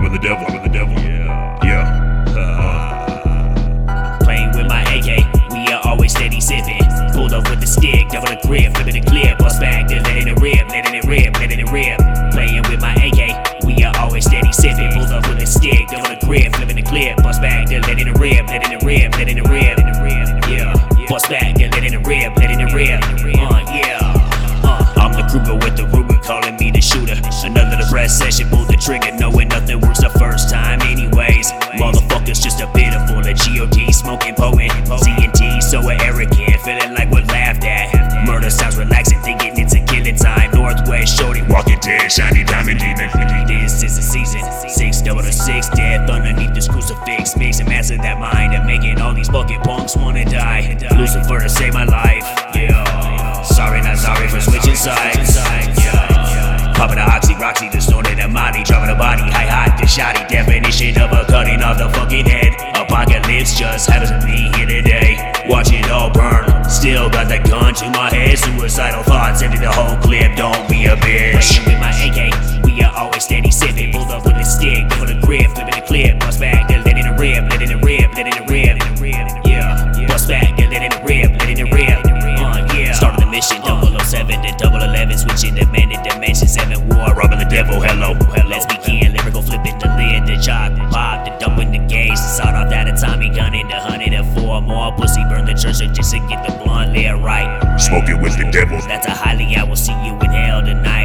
robbing the devil, robbing the devil. Yeah, yeah. Uh, Playing with my AK, we are always steady sipping. Pulled up with the stick, double the grip, flipping the clip, bust back, then letting it rip, letting it rip, letting it rip. Playing with my AK, we are always steady sipping. Pulled up with the stick, double the grip, flipping the clip, bust back, then letting it rip, letting it rip, letting it rip, letting it rip. Yeah, bust back, then letting it rip, letting it rip. Uh, yeah. Uh, I'm the Kruger with the Ruger, calling me the shooter. Another depressed session, pull the trigger, knowing feeling like we're laughed at. Murder sounds relaxing, thinking it's a killing time. Northwest shorty, walking dead, shiny diamond demon. this is the season. Six double to six, death underneath this crucifix. Makes a mess of that mind and making all these fucking punks wanna die. Lucifer to save my life. Yeah. Sorry, not sorry for switching sides. Yeah. Popping the oxy, Roxy, the Molly, dropping the body, high hot, the shoddy definition of a cutting off the fucking head. Apocalypse just happens to be here today. Watch it all burn. Still got the gun to my head. Suicidal thoughts, empty the whole clip. Don't be a bitch. With my AK, we are always steady sipping. Pulled up with a stick, with a grip, flipping the clip. Bust back, then letting it rip, letting it rip, letting it rip. Yeah, bust back, then letting it rip, letting it rip. Uh, yeah. Started the mission, 007 to 011, switching to man in dimension 7 war. Robbing the devil, hello, hello. Let's begin, lyrical flipping the lid, the chop, pop, the dump in the gauge. Sawed off that atomic gun in the hundred more. Pussy burn the church just to get the blunt layer right. Smoking with the devil. That's a highly, I will see you in hell tonight.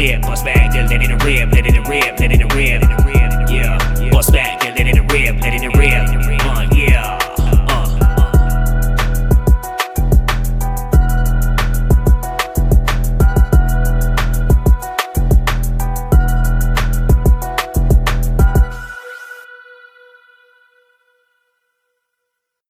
clear. Bust back, then let it rip, let it rip, let it rip. Yeah, bust back.